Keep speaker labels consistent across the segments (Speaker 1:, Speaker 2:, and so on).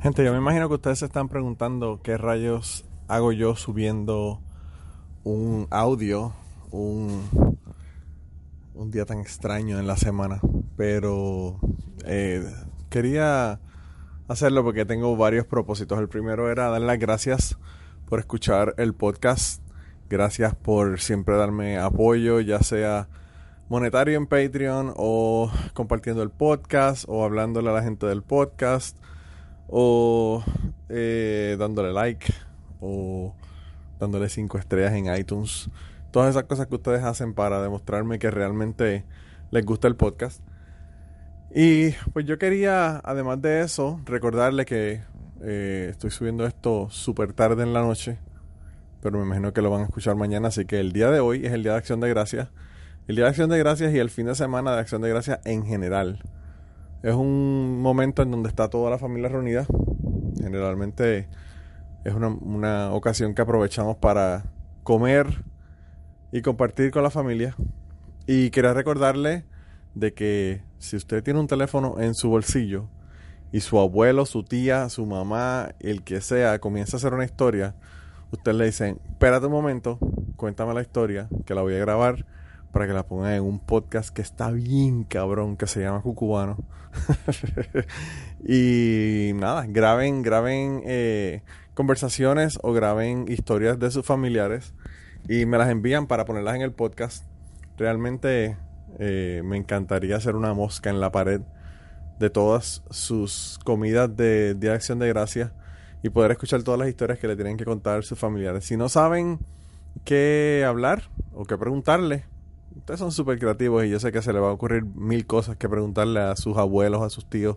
Speaker 1: Gente, yo me imagino que ustedes se están preguntando qué rayos hago yo subiendo un audio un, un día tan extraño en la semana. Pero eh, quería hacerlo porque tengo varios propósitos. El primero era dar las gracias por escuchar el podcast. Gracias por siempre darme apoyo, ya sea monetario en Patreon o compartiendo el podcast o hablándole a la gente del podcast o eh, dándole like o dándole cinco estrellas en iTunes. Todas esas cosas que ustedes hacen para demostrarme que realmente les gusta el podcast. Y pues yo quería, además de eso, recordarle que eh, estoy subiendo esto súper tarde en la noche, pero me imagino que lo van a escuchar mañana, así que el día de hoy es el Día de Acción de Gracias. El Día de Acción de Gracias y el fin de semana de Acción de Gracias en general. Es un momento en donde está toda la familia reunida. Generalmente es una, ocasión que aprovechamos para comer y compartir con la familia. Y quería recordarle de que si usted tiene un teléfono en su bolsillo y su abuelo, su tía, su mamá, el que sea, comienza a hacer una historia, usted le dice, espérate un momento, cuéntame la historia, que la voy a grabar para que la pongan en un podcast que está bien cabrón, que se llama Cucubano. y nada, graben, graben eh, conversaciones o graben historias de sus familiares y me las envían para ponerlas en el podcast. Realmente eh, me encantaría hacer una mosca en la pared de todas sus comidas de Día de Acción de Gracia y poder escuchar todas las historias que le tienen que contar sus familiares. Si no saben qué hablar o qué preguntarle, ustedes son súper creativos y yo sé que se les va a ocurrir mil cosas que preguntarle a sus abuelos, a sus tíos,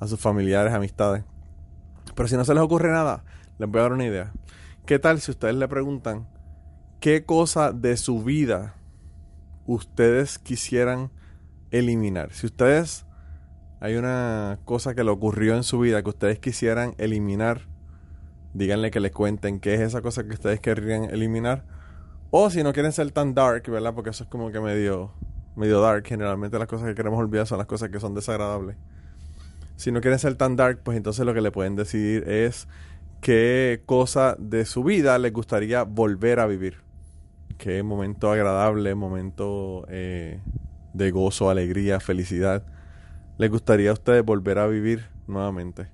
Speaker 1: a sus familiares, amistades. Pero si no se les ocurre nada, les voy a dar una idea. ¿Qué tal si ustedes le preguntan qué cosa de su vida ustedes quisieran eliminar? Si ustedes hay una cosa que le ocurrió en su vida que ustedes quisieran eliminar, díganle que les cuenten qué es esa cosa que ustedes querrían eliminar o si no quieren ser tan dark, ¿verdad? Porque eso es como que medio, medio dark. Generalmente las cosas que queremos olvidar son las cosas que son desagradables. Si no quieren ser tan dark, pues entonces lo que le pueden decidir es qué cosa de su vida les gustaría volver a vivir. Qué momento agradable, momento eh, de gozo, alegría, felicidad les gustaría a ustedes volver a vivir nuevamente.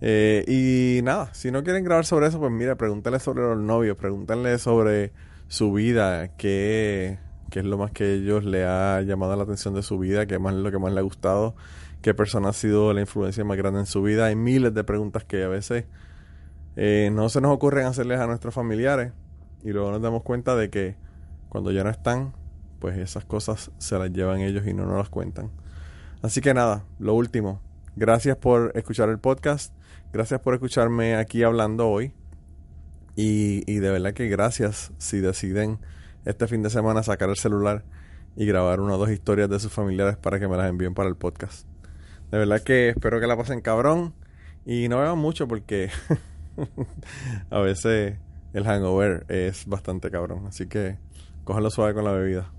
Speaker 1: Eh, y nada, si no quieren grabar sobre eso, pues mira, pregúntale sobre los novios, pregúntenle sobre su vida, qué, qué es lo más que ellos le ha llamado la atención de su vida, qué más es lo que más le ha gustado, qué persona ha sido la influencia más grande en su vida. Hay miles de preguntas que a veces eh, no se nos ocurren hacerles a nuestros familiares y luego nos damos cuenta de que cuando ya no están, pues esas cosas se las llevan ellos y no nos las cuentan. Así que nada, lo último, gracias por escuchar el podcast, gracias por escucharme aquí hablando hoy. Y, y de verdad que gracias si deciden este fin de semana sacar el celular y grabar una o dos historias de sus familiares para que me las envíen para el podcast. De verdad que espero que la pasen cabrón y no vean mucho porque a veces el hangover es bastante cabrón. Así que cójanlo suave con la bebida.